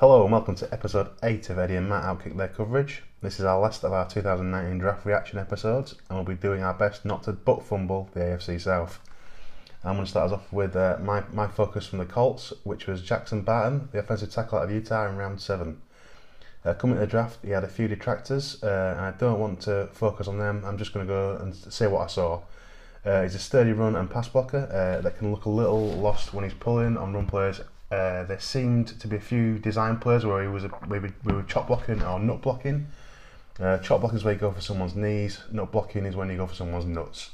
Hello and welcome to episode 8 of Eddie and Matt Outkick Their Coverage. This is our last of our 2019 draft reaction episodes and we'll be doing our best not to butt fumble the AFC South. I'm going to start us off with uh, my, my focus from the Colts, which was Jackson Barton, the offensive tackle out of Utah in round 7. Uh, coming to the draft, he had a few detractors uh, and I don't want to focus on them, I'm just going to go and say what I saw. Uh, he's a sturdy run and pass blocker uh, that can look a little lost when he's pulling on run plays uh, there seemed to be a few design plays where he was a, we, were, we were chop blocking or nut blocking. Uh, chop blocking is where you go for someone's knees. Nut blocking is when you go for someone's nuts.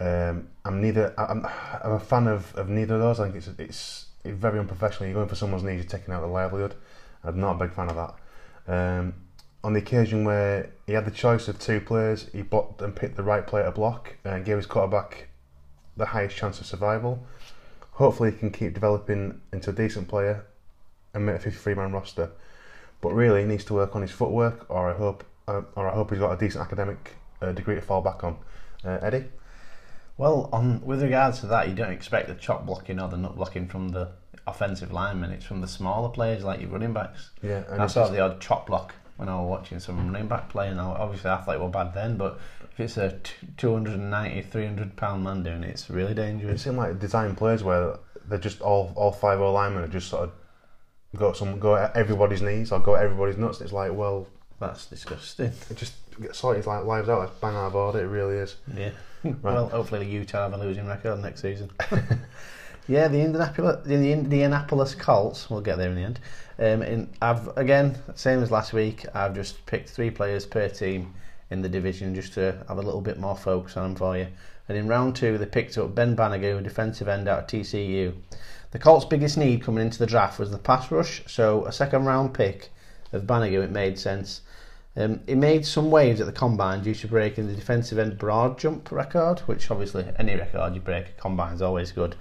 Um, I'm neither. I'm, I'm a fan of, of neither of those. I think it's it's very unprofessional. You're going for someone's knees, you're taking out the livelihood. I'm not a big fan of that. Um, on the occasion where he had the choice of two players, he blocked and picked the right player to block and gave his quarterback the highest chance of survival hopefully he can keep developing into a decent player and make a 53 man roster. But really, he needs to work on his footwork, or I hope, uh, or I hope he's got a decent academic uh, degree to fall back on. Uh, Eddie. Well, on with regards to that, you don't expect the chop blocking or the nut blocking from the offensive linemen. It's from the smaller players like your running backs. Yeah, and I saw just... the odd chop block when I was watching some running back play, and obviously I thought it bad then, but if it's a 290, 300 pound man doing it, it's really dangerous. It seemed like design plays where they're just all all five O linemen are just sort of go some go at everybody's knees or go at everybody's nuts. It's like well, that's disgusting. It just gets sorted like lives out. It's bang out of it. It really is. Yeah. right. Well, hopefully Utah have a losing record next season. yeah, the Indianapolis, the Indianapolis Colts. We'll get there in the end. Um, in, I've again, same as last week. I've just picked three players per team in the division just to have a little bit more focus on them for you. And in round two, they picked up Ben Banogu, a defensive end out of TCU. The Colts' biggest need coming into the draft was the pass rush, so a second round pick of Banogu, it made sense. Um, made some waves at the combine due to breaking the defensive end broad jump record, which obviously any record you break at combine is always good.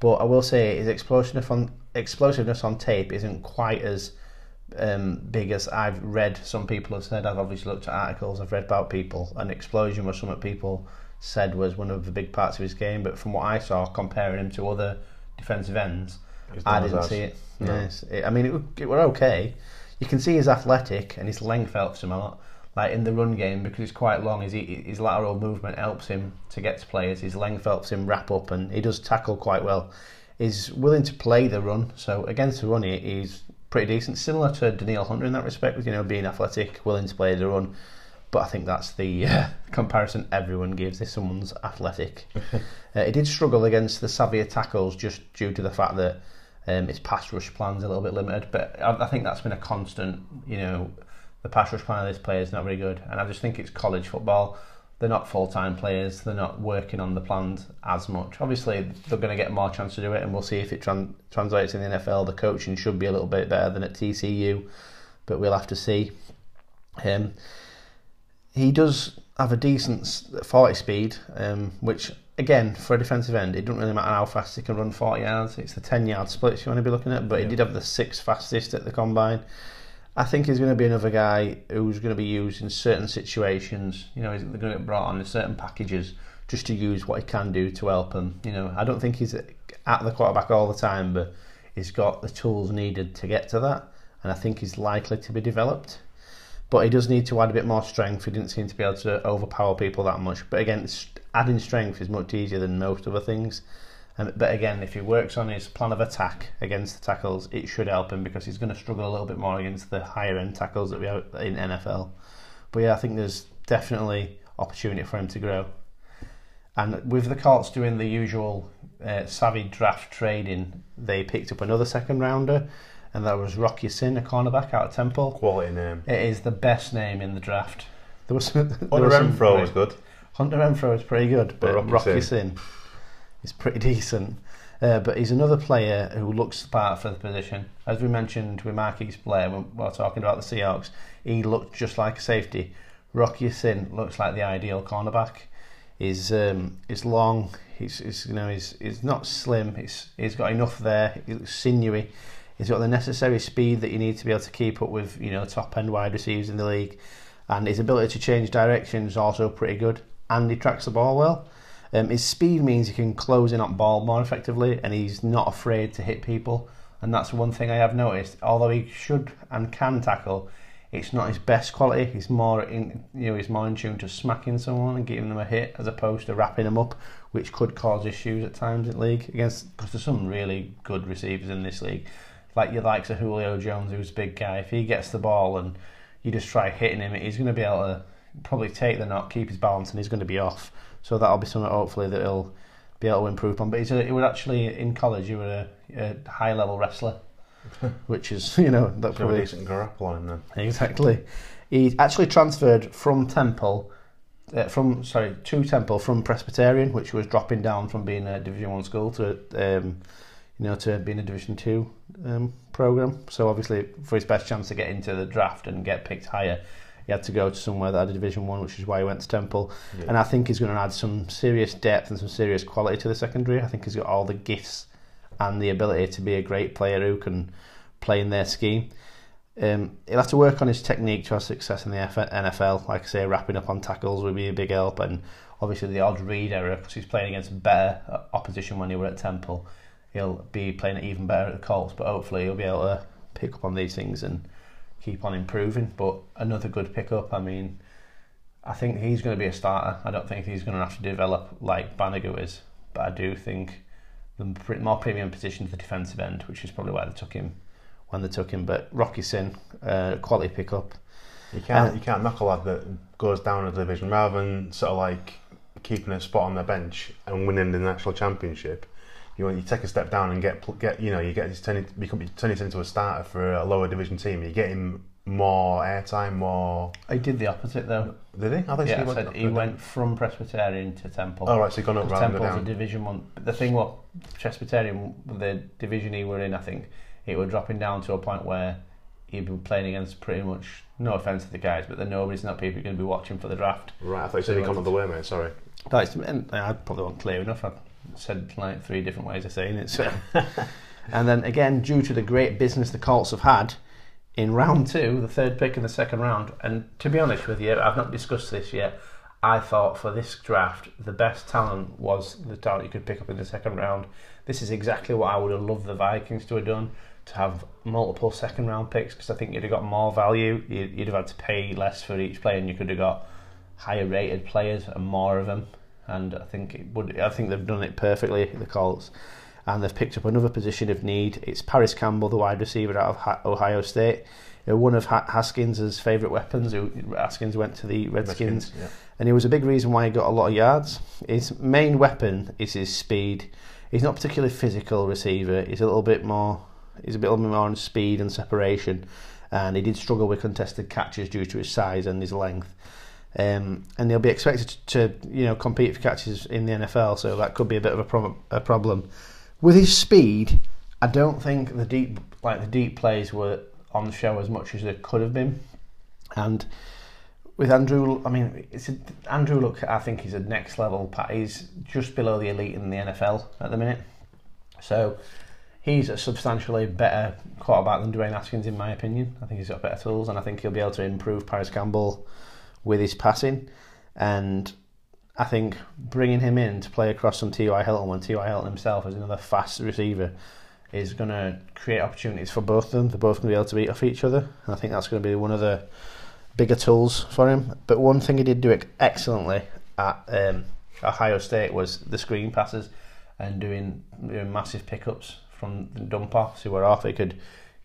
But I will say his explosiveness on, explosiveness on tape isn't quite as um, big as I've read. Some people have said. I've obviously looked at articles. I've read about people. An explosion was something people said was one of the big parts of his game. But from what I saw, comparing him to other defensive ends, I didn't see it. No. Yes, it, I mean it, it were okay. You can see he's athletic and his length helps him a lot. Like in the run game, because it's quite long, his, his lateral movement helps him to get to players. His length helps him wrap up, and he does tackle quite well. He's willing to play the run, so against the run, he, he's pretty decent, similar to Danielle Hunter in that respect, with you know, being athletic, willing to play the run. But I think that's the uh, comparison everyone gives if someone's athletic. uh, he did struggle against the savvier tackles just due to the fact that um, his pass rush plan's a little bit limited. But I, I think that's been a constant, you know, the pass rush plan of this player is not very good. And I just think it's college football they're not full time players. They're not working on the plans as much. Obviously, they're going to get more chance to do it, and we'll see if it tran- translates in the NFL. The coaching should be a little bit better than at TCU, but we'll have to see. Um, he does have a decent 40 speed, um, which again for a defensive end, it doesn't really matter how fast he can run 40 yards. It's the 10 yard splits you want to be looking at, but yeah. he did have the sixth fastest at the combine. I think he's going to be another guy who's going to be used in certain situations. You know, he's going to get brought on in certain packages just to use what he can do to help him. You know, I don't think he's at the quarterback all the time, but he's got the tools needed to get to that, and I think he's likely to be developed. But he does need to add a bit more strength. He didn't seem to be able to overpower people that much. But again, adding strength is much easier than most other things. Um, but again, if he works on his plan of attack against the tackles, it should help him because he's going to struggle a little bit more against the higher end tackles that we have in NFL. But yeah, I think there's definitely opportunity for him to grow. And with the Colts doing the usual uh, savvy draft trading, they picked up another second rounder, and that was Rock Ya-Sin, a cornerback out of Temple. Quality name. It is the best name in the draft. There was some, Hunter Renfrow was good. Hunter Renfrow was pretty good, but, but Rock Ya-Sin is pretty decent. Uh, but he's another player who looks the part for the position. As we mentioned with Marquise Blair when we were talking about the Seahawks, he looked just like a safety. Rocky Ya-Sin looks like the ideal cornerback. He's um, he's long. He's, he's you know he's, he's not slim. He's he's got enough there. He's sinewy. He's got the necessary speed that you need to be able to keep up with you know top end wide receivers in the league, and his ability to change direction is also pretty good. And he tracks the ball well. Um, his speed means he can close in on ball more effectively, and he's not afraid to hit people. and that's one thing I have noticed. Although he should and can tackle, it's not his best quality. He's more in you know he's more in tune to smacking someone and giving them a hit as opposed to wrapping them up, which could cause issues at times in league against because there's some really good receivers in this league, like your likes of Julio Jones, who's a big guy. If he gets the ball and you just try hitting him, he's going to be able to probably take the knock, keep his balance, and he's going to be off. So that'll be something hopefully that he'll be able to improve on. But he's a, he was actually in college. You were a, a high level wrestler, which is you know that have a probably decent grapple on him then. exactly. He actually transferred from Temple. Uh, from sorry to Temple from Presbyterian, which was dropping down from being a Division One school to um, you know to being a Division Two um, program. So obviously, for his best chance to get into the draft and get picked higher, he had to go to somewhere that had a Division One, which is why he went to Temple. Yeah. And I think he's going to add some serious depth and some serious quality to the secondary. I think he's got all the gifts and the ability to be a great player who can play in their scheme. Um, he'll have to work on his technique to have success in the F- NFL. Like I say, wrapping up on tackles would be a big help, and obviously the odd read error because he's playing against better uh, opposition when he were at Temple. He'll be playing it even better at the Colts, but hopefully he'll be able to pick up on these things and keep on improving. But another good pickup. I mean, I think he's going to be a starter. I don't think he's going to have to develop like Banogu is, but I do think the more premium position to the defensive end, which is probably why they took him when they took him. But Rocky Sin, uh, quality pickup. You can't Uh, you can't knock a lad that goes down a division rather than sort of like keeping a spot on the bench and winning the national championship. You you take a step down and get get you know you get turn it, become turn it into a starter for a lower division team. You get him more airtime, more. He did the opposite though. Did he? I think Yeah, he went. said he went from Presbyterian to Temple. Oh right, so he gone up than Temple's a. Division One. But the thing, what Presbyterian, the division he were in, I think it were dropping down to a point where he'd be playing against pretty much. No offense to the guys, but the nobody's not people going to be watching for the draft. Right, I thought you said he gone up the way, mate. Sorry. That's, I probably wasn't clear enough. I said like three different ways of saying it. So. and then again, due to the great business the Colts have had in round two, the third pick in the second round, and to be honest with you, I've not discussed this yet. I thought for this draft, the best talent was the talent you could pick up in the second round. This is exactly what I would have loved the Vikings to have done to have multiple second round picks because I think you'd have got more value. You'd, you'd have had to pay less for each player, and you could have got higher rated players and more of them. And I think it would. I think they've done it perfectly, the Colts, and they've picked up another position of need. It's Parris Campbell, the wide receiver out of Ohio State, uh, one of ha- Haskins' favourite weapons. Haskins went to the Redskins, Yeah. and it was a big reason why he got a lot of yards. His main weapon is his speed. He's not particularly physical receiver. He's a little bit more. He's a bit more on speed and separation, and he did struggle with contested catches due to his size and his length. Um, and he'll be expected to, you know, compete for catches in the NFL, so that could be a bit of a, prob- a problem. With his speed, I don't think the deep, like the deep plays, were on the show as much as they could have been. And with Andrew, I mean, it's a, Andrew. Look, I think he's a next level. He's just below the elite in the NFL at the minute. So he's a substantially better quarterback than Dwayne Haskins, in my opinion. I think he's got better tools, and I think he'll be able to improve Parris Campbell with his passing. And I think bringing him in to play across from T.Y. Hilton when T.Y. Hilton himself is another fast receiver is going to create opportunities for both of them. They're both going to be able to beat off each other. And I think that's going to be one of the bigger tools for him. But one thing he did do excellently at um, Ohio State was the screen passes and doing, doing massive pickups from the dump offs who were off. He could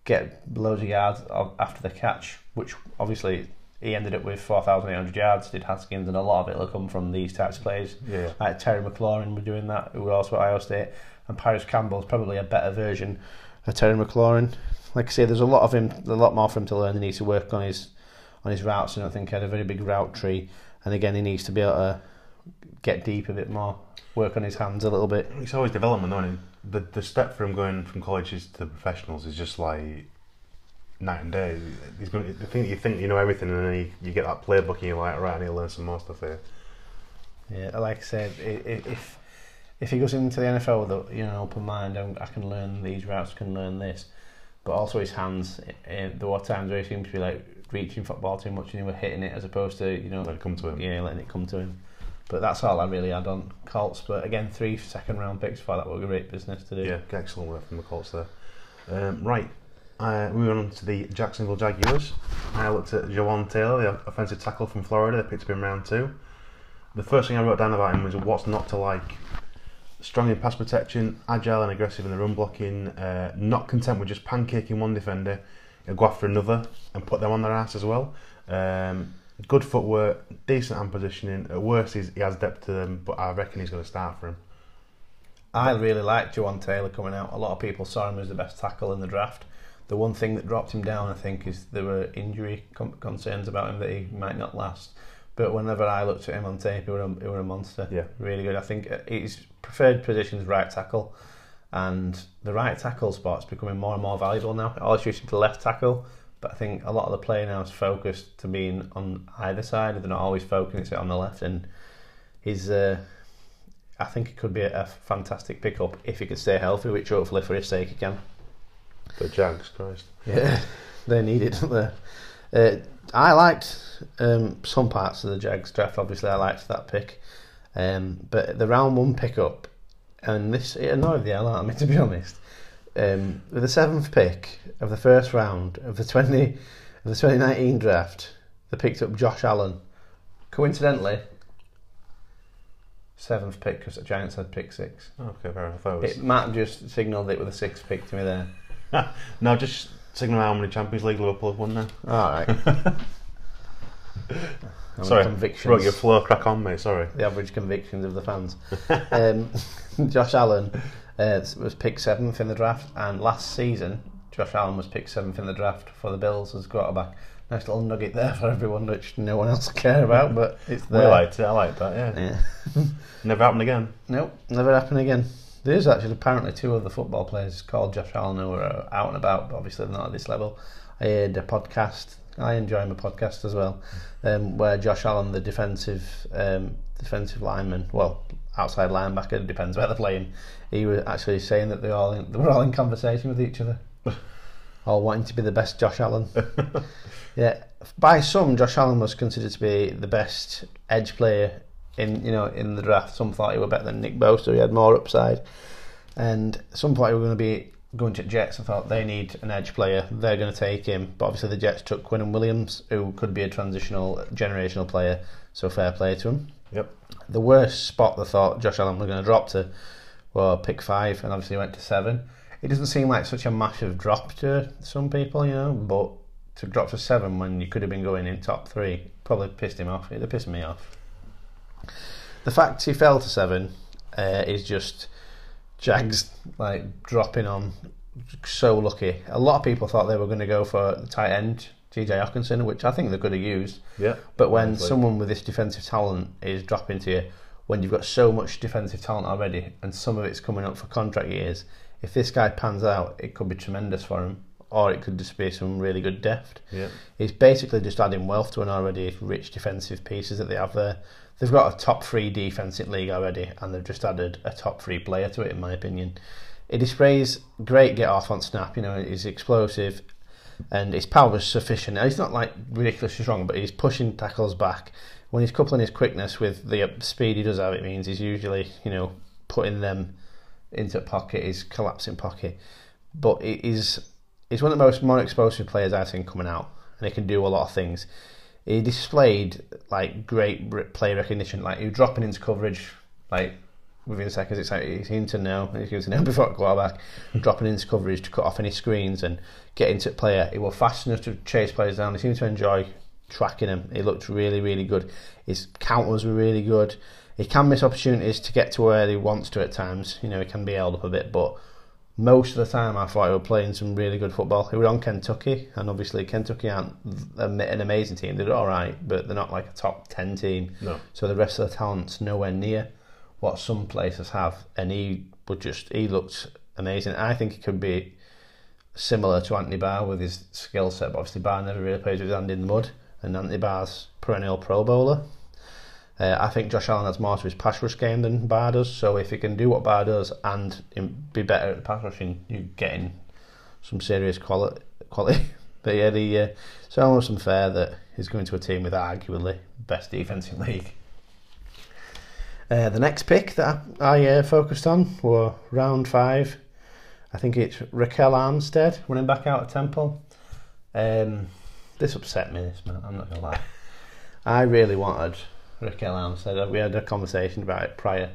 get loads of yards after the catch, which obviously he ended up with 4,800 yards, did Haskins, and a lot of it will come from these types of plays. Yeah. Like Terry McLaurin were doing that, who were also at Ohio State, and Parris Campbell's probably a better version of Terry McLaurin. Like I say, there's a lot of him, a lot more for him to learn. He needs to work on his on his routes. And I think he had a very big route tree, and again, he needs to be able to get deep a bit more, work on his hands a little bit. It's always development, though, isn't it? The the step from going from colleges to the professionals is just like night and day. He's going. The thing you think you know everything, and then you, you get that playbook, and you're like, right, I need to learn some more stuff here. Yeah, like I said, if if he goes into the NFL with a you know open mind, I'm, I can learn these routes, can learn this, but also his hands. Uh, there were times where he seemed to be like reaching football too much, and he was hitting it as opposed to you know Let it come to him. yeah letting it come to him. But that's all I really had on Colts. But again, three second round picks for that were great business to do. Yeah, excellent work from the Colts there. Um, right, uh, moving on to the Jacksonville Jaguars. I looked at Jawaan Taylor, the offensive tackle from Florida. They picked up in round two. The first thing I wrote down about him was what's not to like. Strong in pass protection, agile and aggressive in the run blocking, uh, not content with just pancaking one defender, he'll go after another and put them on their ass as well. Um, good footwork, decent hand positioning. At worst, he has depth to them, but I reckon he's going to start for him. I really liked Jawaan Taylor coming out. A lot of people saw him as the best tackle in the draft. The one thing that dropped him down, I think, is there were injury com- concerns about him that he might not last. But whenever I looked at him on tape, he was a, he was a monster. Yeah. Really good. I think uh, his preferred position is right tackle, and the right tackle spot's becoming more and more valuable now. It always used to the left tackle, but I think a lot of the play now is focused to being on either side. They're not always focusing it on the left, and he's. Uh, I think it could be a, a fantastic pickup if he could stay healthy, which hopefully for his sake he can. The Jags, Christ. Yeah, they need it, don't they? Uh, I liked um, some parts of the Jags draft. Obviously, I liked that pick, um, but the round one pickup, and this it annoyed the hell out of me to be honest. Um, with the seventh pick of the first round of the twenty of the twenty nineteen draft, they picked up Josh Allen. Coincidentally, seventh pick because the Giants had pick six. Okay, fair enough. It was- It, Matt just signalled it with a sixth pick to me there. No, just signal how many Champions League Liverpool have won now. All right. Sorry, convictions. Brought your flow crack on, me. Sorry. the average convictions of the fans. um, Josh Allen uh, was picked seventh in the draft, and last season Josh Allen was picked seventh in the draft for the Bills as quarterback. Nice little nugget there for everyone, which no one else care about, but it's We there. liked it. I liked that. Yeah. Yeah. Never happened again. Nope, never happen again. There's actually apparently two other football players called Josh Allen who are out and about, but obviously they're not at this level. I heard a podcast. I enjoy my podcast as well, um, where Josh Allen, the defensive um, defensive lineman, well, outside linebacker, depends where they're playing. He was actually saying that they all in, they were all in conversation with each other, all wanting to be the best Josh Allen. yeah, by some, Josh Allen was considered to be the best edge player in you know in the draft. Some thought he were better than Nick Bosa. He had more upside, and some thought he were going to be going to Jets. I thought they need an edge player. They're going to take him, but obviously the Jets took Quinnen Williams, who could be a transitional generational player. So fair play to him. Yep. The worst spot they thought Josh Allen was going to drop to were pick five, and obviously went to seven. It doesn't seem like such a massive drop to some people, you know, but to drop to seven when you could have been going in top three probably pissed him off. It pissed me off. The fact he fell to seven uh, is just Jags like dropping on. So lucky. A lot of people thought they were going to go for the tight end, TJ Hockenson, which I think they could have used. Yeah. But when Definitely. someone with this defensive talent is dropping to you, when you've got so much defensive talent already, and some of it's coming up for contract years, if this guy pans out, it could be tremendous for him, or it could just be some really good depth. Yeah. He's basically just adding wealth to an already rich defensive pieces that they have there. They've got a top three defense in league already, and they've just added a top three player to it, in my opinion. He displays great get off on snap. You know, he's explosive, and his power is sufficient. He's not like ridiculously strong, but he's pushing tackles back. When he's coupling his quickness with the speed he does have, it means he's usually you know putting them into pocket, his collapsing pocket. But he- he's he's one of the most more explosive players I've seen coming out, and he can do a lot of things. He displayed like great play recognition, like he was dropping into coverage, like within seconds. It's like he seemed to know, he seemed to know before quarterback, dropping into coverage to cut off any screens and get into the player. He was fast enough to chase players down. He seemed to enjoy tracking him. He looked really, really good. His counters were really good. He can miss opportunities to get to where he wants to at times. You know, he can be held up a bit, but most of the time I thought he was playing some really good football. He was on Kentucky, and obviously Kentucky aren't an amazing team. They're all right, but they're not like a top 10 team. No. So the rest of the talent's nowhere near what some places have. And he would just, he looked amazing. I think he could be similar to Anthony Barr with his skill set, but obviously Barr never really plays with his hand in the mud, and Anthony Barr's perennial Pro Bowler. Uh, I think Josh Allen has more to his pass rush game than Barr does. So if he can do what Barr does and be better at pass rushing, you're getting some serious quality. quality. but yeah, the, uh, it's almost unfair that he's going to a team with arguably best defense in league. Uh, the next pick that I uh, focused on were round five, I think it's Ryquell Armstead running back out of Temple. Um, this upset me, this man. I'm not gonna lie. I really wanted Ryquell Armstead. We had a conversation about it prior.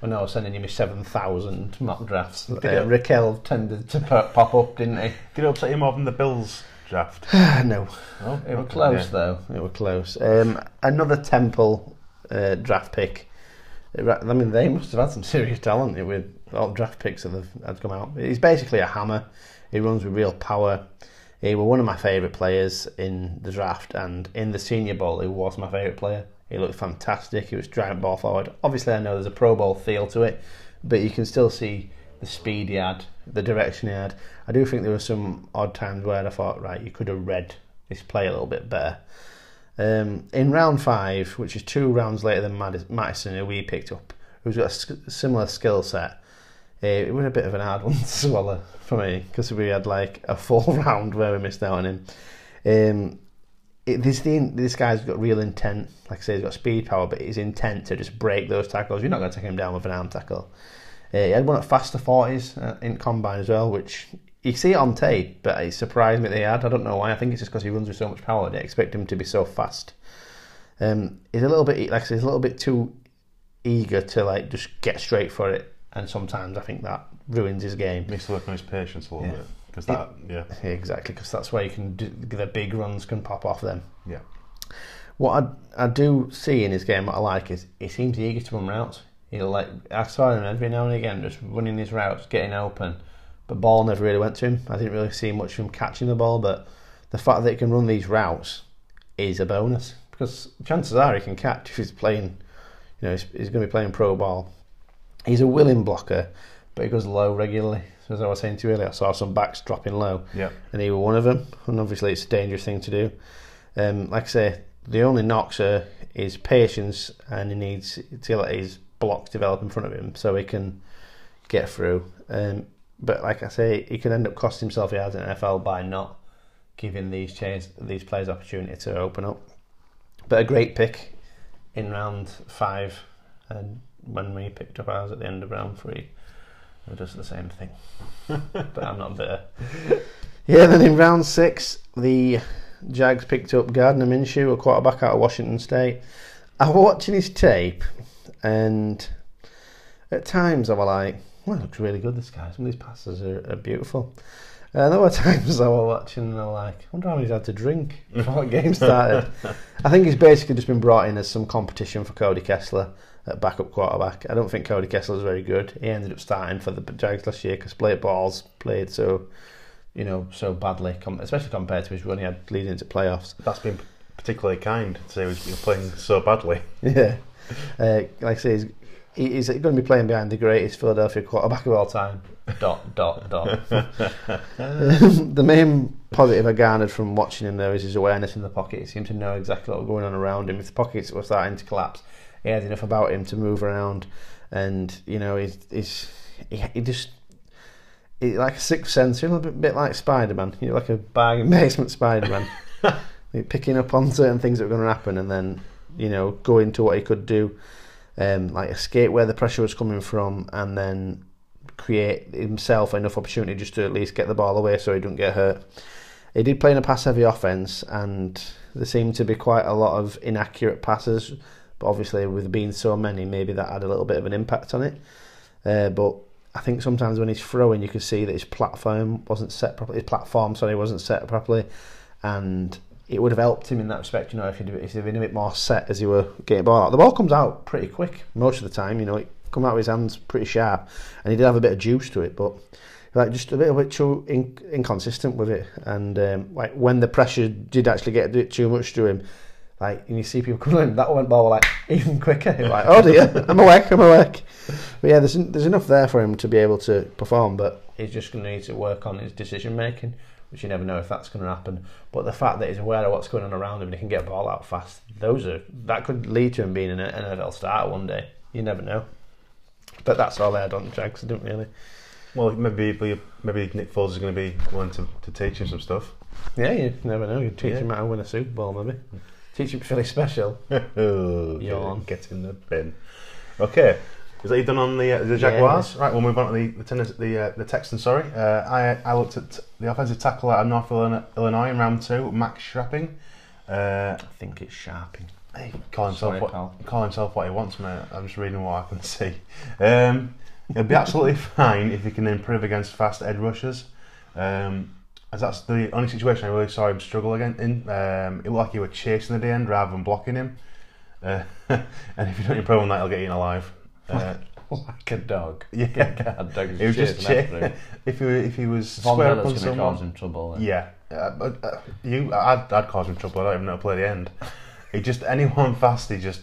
When I was sending you my seven thousand mock drafts, uh? Ryquell tended to pop up, didn't he? Did it upset you more than the Bills draft? no, Oh, it was close yeah. though. It was close. Um, another Temple uh, draft pick. I mean, they must have had some serious talent with all the draft picks that have come out. He's basically a hammer. He runs with real power. He was one of my favourite players in the draft, and in the Senior Bowl, he was my favourite player. He looked fantastic. He was giant ball forward. Obviously, I know there's a Pro Bowl feel to it, but you can still see the speed he had, the direction he had. I do think there were some odd times where I thought, right, you could have read this play a little bit better. Um, in round five, which is two rounds later than Mad- Mattison, who we picked up, who's got a similar skill set, uh, it was a bit of an hard one to swallow for me because we had like a full round where we missed out on him. Um, it, this thing, this guy's got real intent. Like I say, he's got speed power, but his intent to just break those tackles. You're not going to take him down with an arm tackle. Uh, he had one at faster 40s uh, in combine as well, which you see it on tape, but it surprised me he had. I don't know why. I think it's just because he runs with so much power. They expect him to be so fast. Um, he's a little bit, like I say, he's a little bit too eager to like just get straight for it, and sometimes I think that ruins his game. Needs to work on his patience a little Yeah. bit because that, yeah, Yeah, exactly, because that's where you can do, the big runs can pop off then. yeah. What I, I do see in his game, what I like is he seems eager to run routes. He'll like I saw him every now and again just running his routes, getting open, but ball never really went to him. I didn't really see much of him catching the ball, but the fact that he can run these routes is a bonus because chances are he can catch if he's playing. You know, he's, he's going to be playing pro ball. He's a willing blocker, but he goes low regularly. So as I was saying to you earlier, I saw some backs dropping low Yeah. and he was one of them. And obviously, it's a dangerous thing to do. Um, like I say, the only knocks are his patience, and he needs to let his blocks develop in front of him so he can get through. Um, but like I say, he can end up costing himself yards in the NFL by not giving these these players opportunity to open up. But a great pick in round five, and when we picked up ours at the end of round three, it does the same thing. but I'm not bitter. Yeah, then in round six, the Jags picked up Gardner Minshew, a quarterback out of Washington State. I was watching his tape, and at times I was like, well, looks really good, this guy. Some of these passes are, are beautiful. And there were times I was watching and I was like, I wonder how many he's had to drink before the game started. I think he's basically just been brought in as some competition for Cody Kessler at backup quarterback. I don't think Cody Kessler is very good. He ended up starting for the Jags last year because Blake Bortles played so, you know, so badly, especially compared to his run he had leading into playoffs. That's been particularly kind to say he was he playing so badly. Yeah. Uh, like I say, he's, he's going to be playing behind the greatest Philadelphia quarterback of all time. Dot, dot, dot. the main positive I garnered from watching him there is his awareness in the pocket. He seemed to know exactly what was going on around him. If the pockets were starting to collapse, he had enough about him to move around. And, you know, he's, he's he, he just, he, like a sixth sense, a bit, bit like Spider Man. You know, like a bargain basement Spider Man. Picking up on certain things that were going to happen and then, you know, going to what he could do. Um, like escape where the pressure was coming from and then create himself enough opportunity just to at least get the ball away so he doesn't get hurt. He did play in a pass heavy offense and there seemed to be quite a lot of inaccurate passes, but obviously with being so many, maybe that had a little bit of an impact on it. Uh, but I think sometimes when he's throwing, you could see that his platform wasn't set properly. His platform, sorry, wasn't set properly, and it would have helped him in that respect. You know, if he'd, if he'd been a bit more set as he were getting the ball out. The ball comes out pretty quick most of the time. You know, it come out of his hands pretty sharp, and he did have a bit of juice to it, but like just a little bit too in, inconsistent with it. And um, like when the pressure did actually get a bit too much to him, like and you see people coming in, that went ball like even quicker. You're like, oh dear, I'm awake, I'm awake. But yeah, there's there's enough there for him to be able to perform, but he's just going to need to work on his decision making, which you never know if that's going to happen. But the fact that he's aware of what's going on around him and he can get a ball out fast, those are that could lead to him being an NFL starter one day. You never know. But that's all I had on the Jags. I didn't really. Well, maybe maybe Nick Foles is going to be willing to, to teach him some stuff. Yeah, you never know. You teach Yeah. him how to win a Super Bowl, maybe. Mm. Teach him Philly special. oh, Yawn. Get in the bin. Okay, Is that you done on the uh, the Jaguars? Right, we'll move on to the the, tennis, the, uh, the Texans. Sorry, uh, I I looked at the offensive tackle out of North Illinois, in round two, Max Schrapping. Uh, I think it's sharping. Hey, call himself Sorry, what pal. call himself what he wants, mate. I'm just reading what I can see. Um, he'll be absolutely fine if he can improve against fast edge rushers. Um, as that's the only situation I really saw him struggle again in. Um, it looked like he was chasing the end rather than blocking him. Uh, and if you don't improve on that, he'll get eaten alive. Uh, Like a dog. yeah, God, dog it was just cha- if he if he was Von square up on someone. cause him trouble. then. Yeah, uh, but uh, you, I'd, I'd cause him trouble. I don't even know how to play the end. He just anyone fast, he just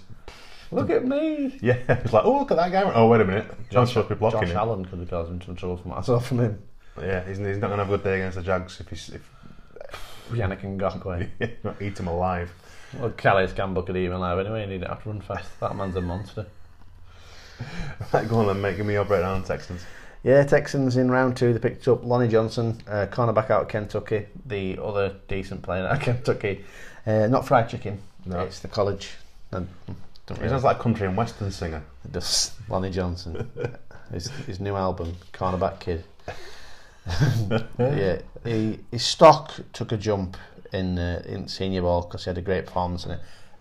Look at me. Yeah, it's like, oh, look at that guy. Oh, wait a minute. John's supposed be blocking Josh him. Allen could have caused him some trouble from I from him. Yeah, he's, he's not going to have a good day against the Jags if he's if Yannick Ngakoue. not eat him alive. Well, Calais Campbell could even live anyway, he didn't have to run fast. That man's a monster. Right, go on then, mate. Give me your breakdown on Texans. Yeah, Texans in round two, they picked up Lonnie Johnson, uh, cornerback out of Kentucky, the other decent player out of Kentucky. Uh, not fried chicken, No. it's the college. And don't He sounds like a country and western singer. just Lonnie Johnson. his, his new album, Cornerback Kid. Yeah, he, his stock took a jump in uh, in Senior Bowl because he had a great performance.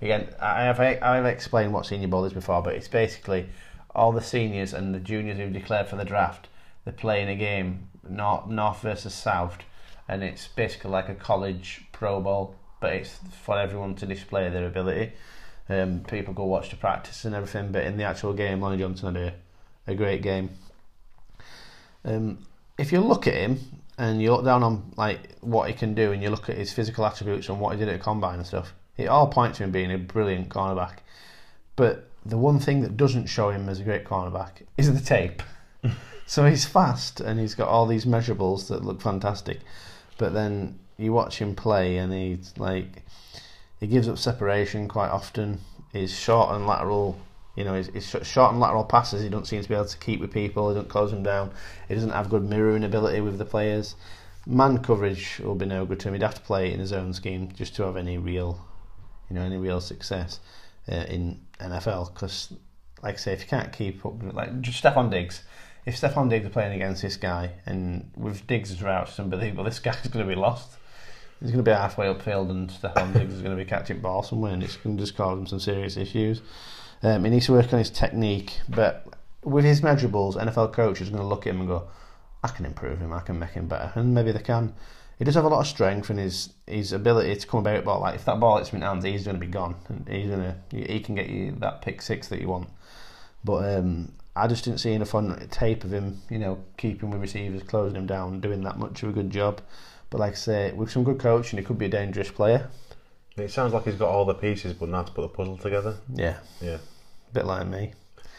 Again, I have I have explained what Senior Bowl is before, but it's basically all the seniors and the juniors who've declared for the draft. They're playing a game, north, north versus south, and it's basically like a college pro bowl, but it's for everyone to display their ability. Um, people go watch the practice and everything, but in the actual game, Lonnie Johnson had a, a great game. Um, if you look at him and you look down on like what he can do, and you look at his physical attributes and what he did at combine and stuff, it all points to him being a brilliant cornerback. But the one thing that doesn't show him as a great cornerback is the tape. so he's fast and he's got all these measurables that look fantastic, but then you watch him play and he's like he gives up separation quite often. His short and lateral, you know, his short and lateral passes he doesn't seem to be able to keep with people. He doesn't close them down. He doesn't have good mirroring ability with the players. Man coverage will be no good to him. He'd have to play in his own scheme just to have any real, you know, any real success uh, in NFL. Because, like I say, if you can't keep up, like just Stefon Diggs. If Stefon Diggs are playing against this guy, and with Diggs route, it's unbelievable. This guy's going to be lost. He's going to be halfway upfield, and Stefon Diggs is going to be catching ball somewhere, and it's going to just cause him some serious issues. Um, he needs to work on his technique, but with his measurables, NFL coaches are going to look at him and go, "I can improve him. I can make him better," and maybe they can. He does have a lot of strength, and his his ability to come about ball. Like if that ball hits him in hands, he's going to be gone, and he's going to he can get you that pick six that you want. But um, I just didn't see enough on tape of him, you know, keeping with receivers, closing him down, doing that much of a good job. But like I say, with some good coaching, he could be a dangerous player. It sounds like he's got all the pieces, but now to put the puzzle together. Yeah, Yeah. Bit like me.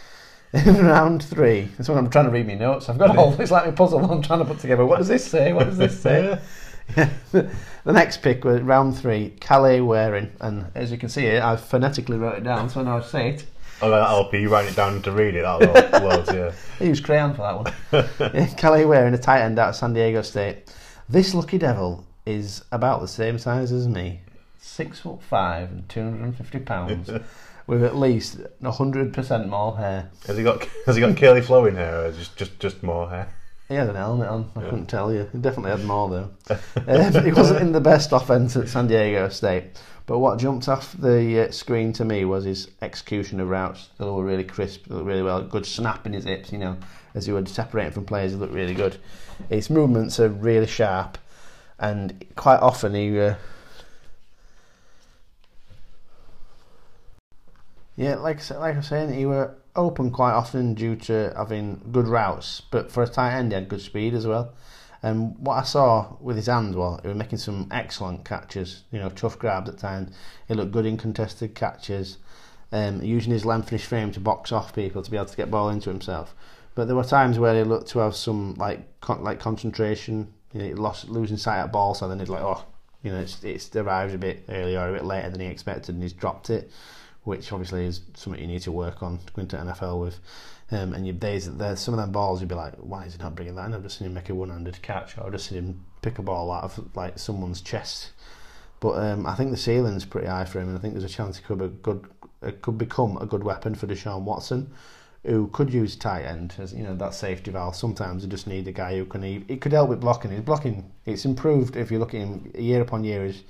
In round three, that's when I'm trying to read my notes. I've got all it's like my puzzle I'm trying to put together. What does this say? What does this say? the next pick was round three, Kahale Warring, and as you can see here, I've phonetically wrote it down, so now I say it. Oh, that'll help you. You write it down to read it. That'll loads, yeah. I used crayon for that one. Yeah, Kahale Warring, a tight end out of San Diego State. This lucky devil is about the same size as me, six foot five and two hundred and fifty pounds, with at least hundred percent more hair. Has he got Has he got curly flowing hair, or just just just more hair? He had an helmet on. I couldn't tell you. He definitely had more though. um, he wasn't in the best offense at San Diego State, but what jumped off the uh, screen to me was his execution of routes. They were really crisp, they looked really well. Good snap in his hips, you know, as he would separating from players. He looked really good. His movements are really sharp, and quite often he. Uh, Yeah, like like I was saying, he were open quite often due to having good routes, but for a tight end, he had good speed as well. And what I saw with his hands, well, he was making some excellent catches. You know, tough grabs at times. He looked good in contested catches, um, using his length and his frame to box off people to be able to get ball into himself. But there were times where he looked to have some like con- like concentration. You know, he lost losing sight of ball, so then he'd like, oh, you know, it's it's arrived a bit earlier or a bit later than he expected, and he's dropped it which obviously is something you need to work on to go into NFL with. Um, and you days there's some of them balls you'd be like, why is he not bringing that in? I've just seen him make a one-handed catch, or I've just seen him pick a ball out of like someone's chest. But um, I think the ceiling's pretty high for him, and I think there's a chance he could be good. It could become a good weapon for Deshaun Watson, who could use tight end as you know that safety valve. Sometimes you just need a guy who can. It could help with blocking. His blocking it's improved if you look at him year upon year. His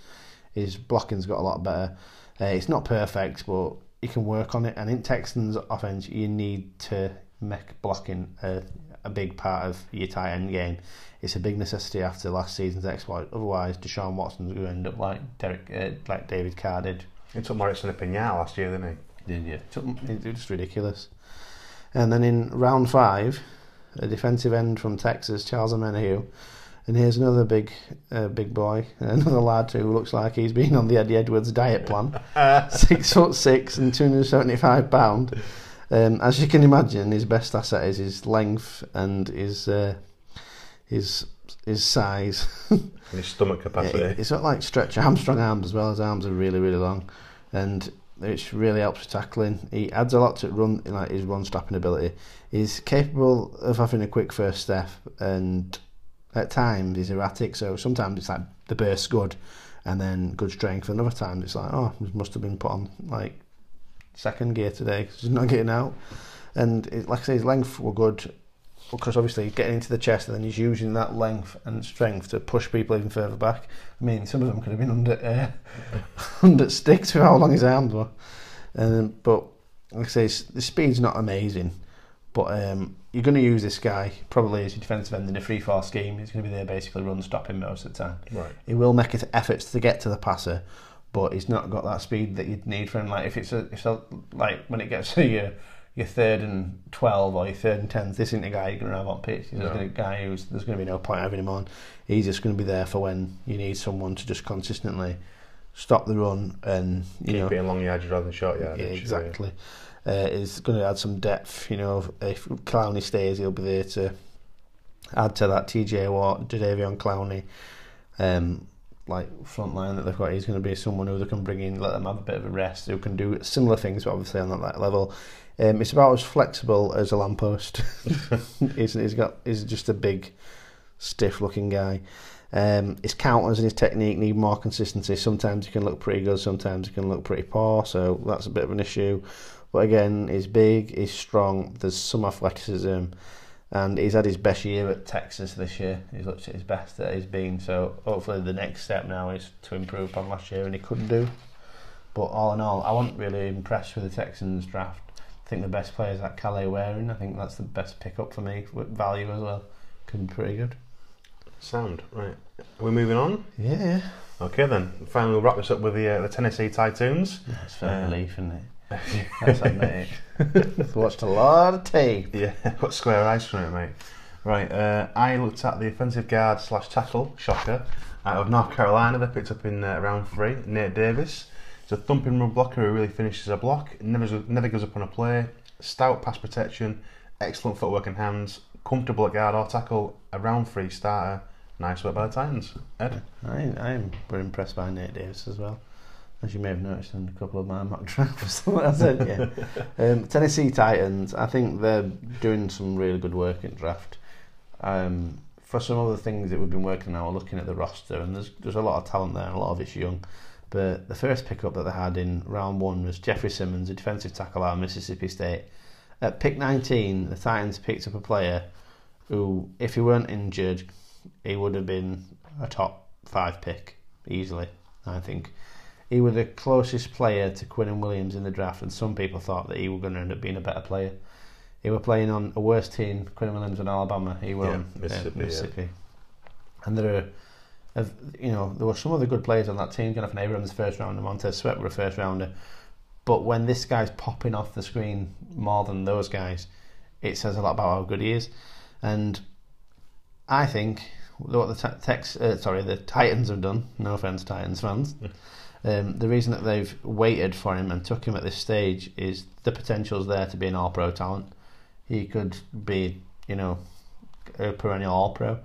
his blocking's got a lot better. Uh, it's not perfect, but you can work on it. And in Texans offense, you need to make blocking a, a big part of your tight end game. It's a big necessity after last season's exploit. Otherwise, Deshaun Watson's going to end up like Derek, uh, like David Carr did. He took Morrison a Pinata last year, didn't he? Did you? It was just ridiculous. And then in round five, a defensive end from Texas, Charles Omenihu. And here's another big, uh, big boy, another lad who looks like he's been on the Eddie Edwards diet plan. six foot six and 275 pound. Um, as you can imagine, his best asset is his length and his uh, his his size. and his stomach capacity. It's not like stretch Armstrong arms as well. His arms are really really long, and which really helps with tackling. He adds a lot to run, like his run stopping ability. He's capable of having a quick first step, and at times he's erratic. So sometimes it's like the burst good, and then good strength. And other times it's like, oh, must have been put on like second gear today because he's not getting out. And it, like I say, his length were good because obviously he's getting into the chest and then he's using that length and strength to push people even further back. I mean, some of them could have been under uh, under sticks for how long his arms were. Um, but like I say, the speed's not amazing, but um, you're going to use this guy probably as your defensive end in a free fall scheme. He's going to be there basically run stopping most of the time. Right. He will make efforts to get to the passer, but he's not got that speed that you'd need for him. Like if it's a, if it's a, like when it gets to your your third and twelve or your third and ten, this isn't a guy you're going to have on pitch. There's no. a guy who's there's going to be no point having him on. He's just going to be there for when you need someone to just consistently stop the run and you keep know being long yardage rather than short yardage. Yeah, exactly. Uh, is going to add some depth. You know, if Clowney stays, he'll be there to add to that. TJ Watt, Jadeveon Clowney. Um, like front line that they've got. He's going to be someone who they can bring in, let them have a bit of a rest, who can do similar things, but obviously on that level. Um, it's about as flexible as a lamppost. he's, he's got he's just a big, stiff looking guy. Um, his counters and his technique need more consistency. Sometimes he can look pretty good, sometimes he can look pretty poor, so that's a bit of an issue. But again, he's big, he's strong. There's some athleticism and he's had his best year at Texas this year. He's looked at his best that he's been. So hopefully the next step now is to improve upon last year, and he could do. But all in all, I wasn't really impressed with the Texans draft. I think the best player is that Kahale Warring. I think that's the best pickup for me with value as well. Could be pretty good. Sound right. Are we moving on? Yeah. Okay then. Finally, we'll wrap this up with the uh, the Tennessee Titans. That's fair uh, relief, isn't it? That's mate. Watched a lot of tape. Yeah, got square eyes from it, mate. Right, uh, I looked at the offensive guard slash tackle, shocker, out of North Carolina. They picked up in uh, round three, Nate Davis. He's a thumping run blocker who really finishes a block, never never goes up on a play, stout pass protection, excellent footwork and hands, comfortable at guard or tackle, a round three starter. Nice work by the Titans. Ed? I, I'm very impressed by Nate Davis as well as you may have noticed in a couple of my mock drafts. I um, Tennessee Titans, I think they're doing some really good work in draft. Um, for some of the things that we've been working on, we're looking at the roster, and there's there's a lot of talent there, and a lot of it's young. But the first pickup that they had in round one was Jeffrey Simmons, a defensive tackle out of Mississippi State. At pick 19, the Titans picked up a player who, if he weren't injured, he would have been a top five pick easily. I think he was the closest player to Quinnen Williams in the draft, and some people thought that he was going to end up being a better player. He was playing on a worse team, Quinnen Williams in Alabama. He was yeah, on Mississippi, Mississippi. Yeah. and there are, you know, there were some other good players on that team. Jonathan Abrams, first rounder, Montez Sweat were a first rounder, but when this guy's popping off the screen more than those guys, it says a lot about how good he is, and I think what the tex, uh, sorry, the Titans have done. No offense, Titans fans. Um, the reason that they've waited for him and took him at this stage is the potential's there to be an All Pro talent. He could be, you know, a perennial All Pro.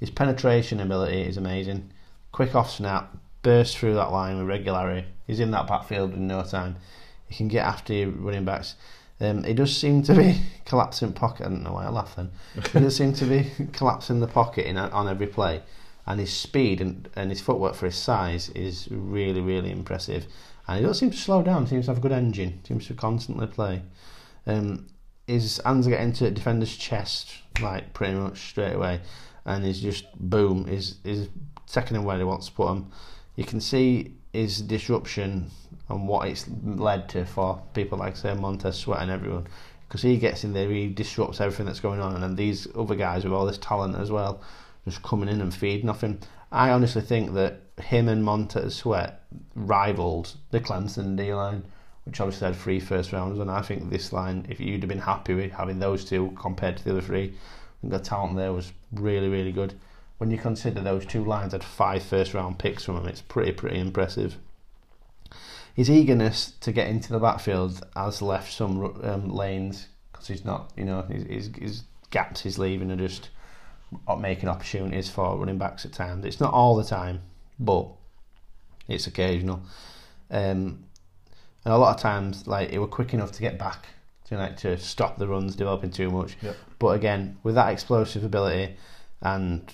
His penetration ability is amazing. Quick off snap, burst through that line with regularity. He's in that backfield in no time. He can get after your running backs. Um, he does seem to be collapsing pocket. I don't know why I laugh then. he does seem to be collapsing the pocket in on every play and his speed and, and his footwork for his size is really, really impressive. And he doesn't seem to slow down, seems to have a good engine, seems to constantly play. Um, his hands get into defender's chest like pretty much straight away, and he's just boom is is taking him where he wants to put him. You can see his disruption and what it's led to for people like say Montez Sweat and everyone because he gets in there, he disrupts everything that's going on, and then these other guys with all this talent as well, just coming in and feeding off him. I honestly think that him and Montez Sweat rivaled the Clemson D line, which obviously had three first rounds, and I think this line, if you'd have been happy with having those two compared to the other three, the talent there was really, really good. When you consider those two lines had five first round picks from them, it's pretty, pretty impressive his eagerness to get into the backfield has left some um, lanes because he's not, you know, his, his, his gaps he's leaving are just making opportunities for running backs at times. It's not all the time, but it's occasional. Um, and a lot of times, like it were quick enough to get back to like to stop the runs developing too much. Yep. But again, with that explosive ability and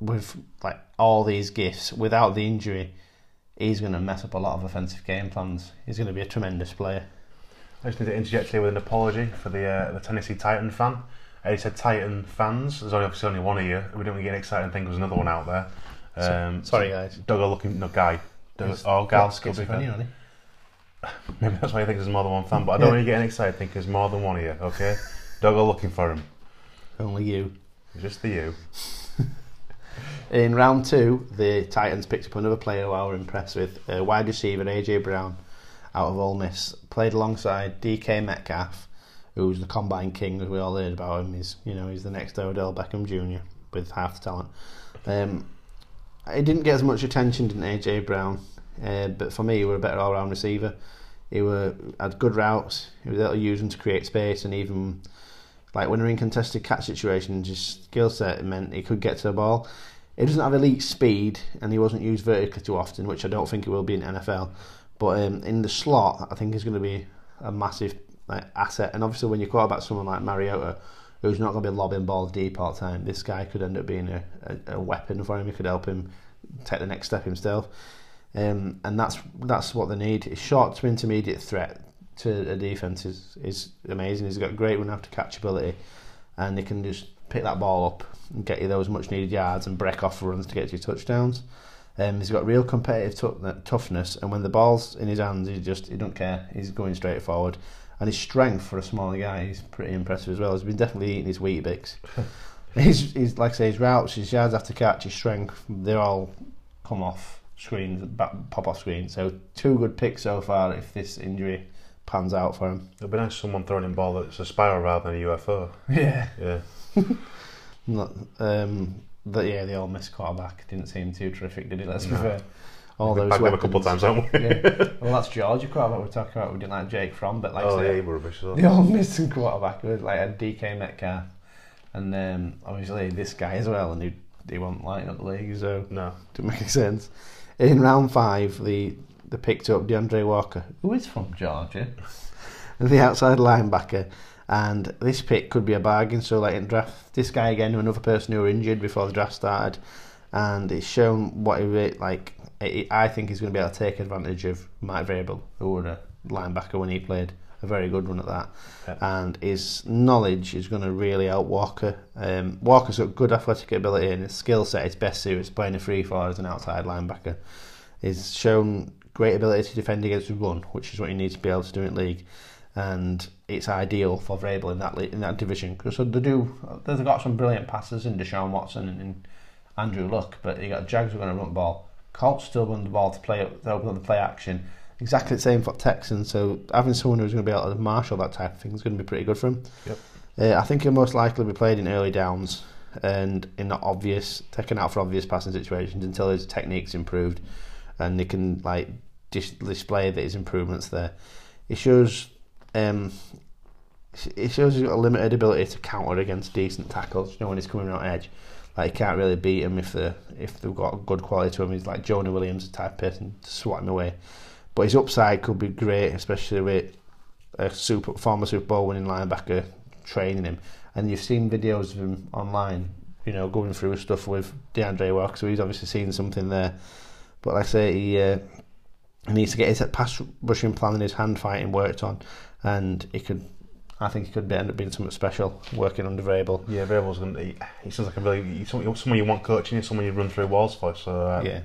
with like all these gifts, without the injury, he's going to mess up a lot of offensive game plans. He's going to be a tremendous player. I just need to interject here with an apology for the uh, the Tennessee Titan fan. He said Titan fans. There's only obviously only one of you. We didn't get excited and think there's another one out there. Um, Sorry, guys. Doug are looking no guy. Doug, oh, gal, schizophrenia, Maybe that's why he thinks there's more than one fan. But I don't Yeah. want you getting excited. Think there's more than one of you. Okay. Doug are looking for him. Only you. Just the you. In round two, the Titans picked up another player who I were impressed with, uh, wide receiver AJ Brown, out of Ole Miss. Played alongside DK Metcalf, who's the combine king, as we all heard about him. He's you know he's the next Odell Beckham Jr. with half the talent. Um, he didn't get as much attention, didn't AJ Brown? Uh, but for me, he was a better all-round receiver. He were had good routes. He was able to use them to create space, and even like when we're in contested catch situations, his skill set meant he could get to the ball. He doesn't have elite speed, and he wasn't used vertically too often, which I don't think he will be in NFL. But um, in the slot, I think he's going to be a massive like, asset. And obviously, when you quarterback someone like Mariota, who's not going to be lobbing balls deep all the time, this guy could end up being a, a, a weapon for him. He could help him take the next step himself. Um, and that's that's what they need. His short to intermediate threat to a defense is is amazing. He's got great run after catch ability, and he can just pick that ball up and get you those much needed yards and break off runs to get you touchdowns. Um, he's got real competitive tou- toughness, and when the ball's in his hands, he just he don't care. He's going straight forward, and his strength for a smaller guy is pretty impressive as well. He's been definitely eating his wheat bix. he's, he's like I say, his routes, his yards after catch, his strength, they all come off screens, back, pop off screen. So two good picks so far. If this injury pans out for him, It'd be nice someone throwing him ball that's a spiral rather than a UFO. yeah. Yeah. Not, um, but yeah, the Ole Miss quarterback didn't seem too terrific, did he? Let's be No. fair. All those him a couple of weapons. times, haven't we? yeah. Well, that's Georgia quarterback we're talking about. We didn't like Jake Fromm, but like oh, say, yeah, were rubbish. well. the old missing quarterback was like a DK Metcalf, and um, obviously this guy as well, and he he wasn't lighting up the league, so No. didn't make any sense. In round five, the they picked up DeAndre Walker, who is from Georgia, and the outside linebacker. And this pick could be a bargain. So, like in draft, this guy again, another person who were injured before the draft started, and it's shown what he like. I I think he's going to be able to take advantage of Mike Vrabel, who was a linebacker when he played a very good run at that. Yeah. And his knowledge is going to really help Walker. Um, Walker's got good athletic ability and his skill set is best suited to playing a free forward as an outside linebacker. He's shown great ability to defend against the run, which is what you need to be able to do in league. And it's ideal for Vrabel in that in that division because so they do. They've got some brilliant passes in Deshaun Watson and, and Andrew Luck, but you got Jags who are going to run the ball. Colts still run the ball to play to open up the play action. Exactly the same for Texans. So having someone who's going to be able to marshal that type of thing is going to be pretty good for him. Yep. Uh, I think he'll most likely be played in early downs and in not obvious, taken out for obvious passing situations until his technique's improved and he can like dis- display that his improvements there. It shows, um, he shows he's got a limited ability to counter against decent tackles. You know when he's coming around edge, like he can't really beat him if they if they've got good quality to him. He's like Jonah Williams type person to swat him away. But his upside could be great, especially with a super former Super Bowl winning linebacker training him. And you've seen videos of him online, you know, going through stuff with DeAndre Walker, so he's obviously seen something there. But like I say, he, uh, he needs to get his pass rushing plan and his hand fighting worked on, and he could I think he could be, end up being something special working under Vrabel. Yeah, Vrabel's going to. He, he sounds like a really he's someone, someone you want coaching, you someone you run through walls for. So uh, Yeah.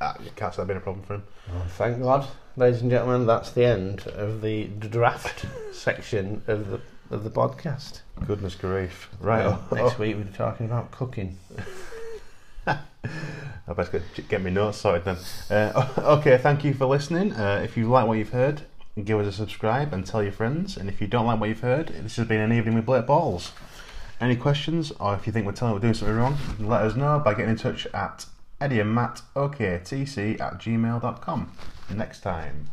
uh, can't see that being a problem for him. Well, thank God, ladies and gentlemen, that's the end of the draft section of the of the podcast. Goodness grief! Right, Um, oh, next week we're talking about cooking. I best get, get my notes sorted then. Uh, okay, thank you for listening. Uh, if you like what you've heard, give us a subscribe and tell your friends. And if you don't like what you've heard, this has been an evening with Blake Bortles. Any questions, or if you think we're telling we're doing something wrong, let us know by getting in touch at Eddie and Matt OKTC at gmail.com. Next time.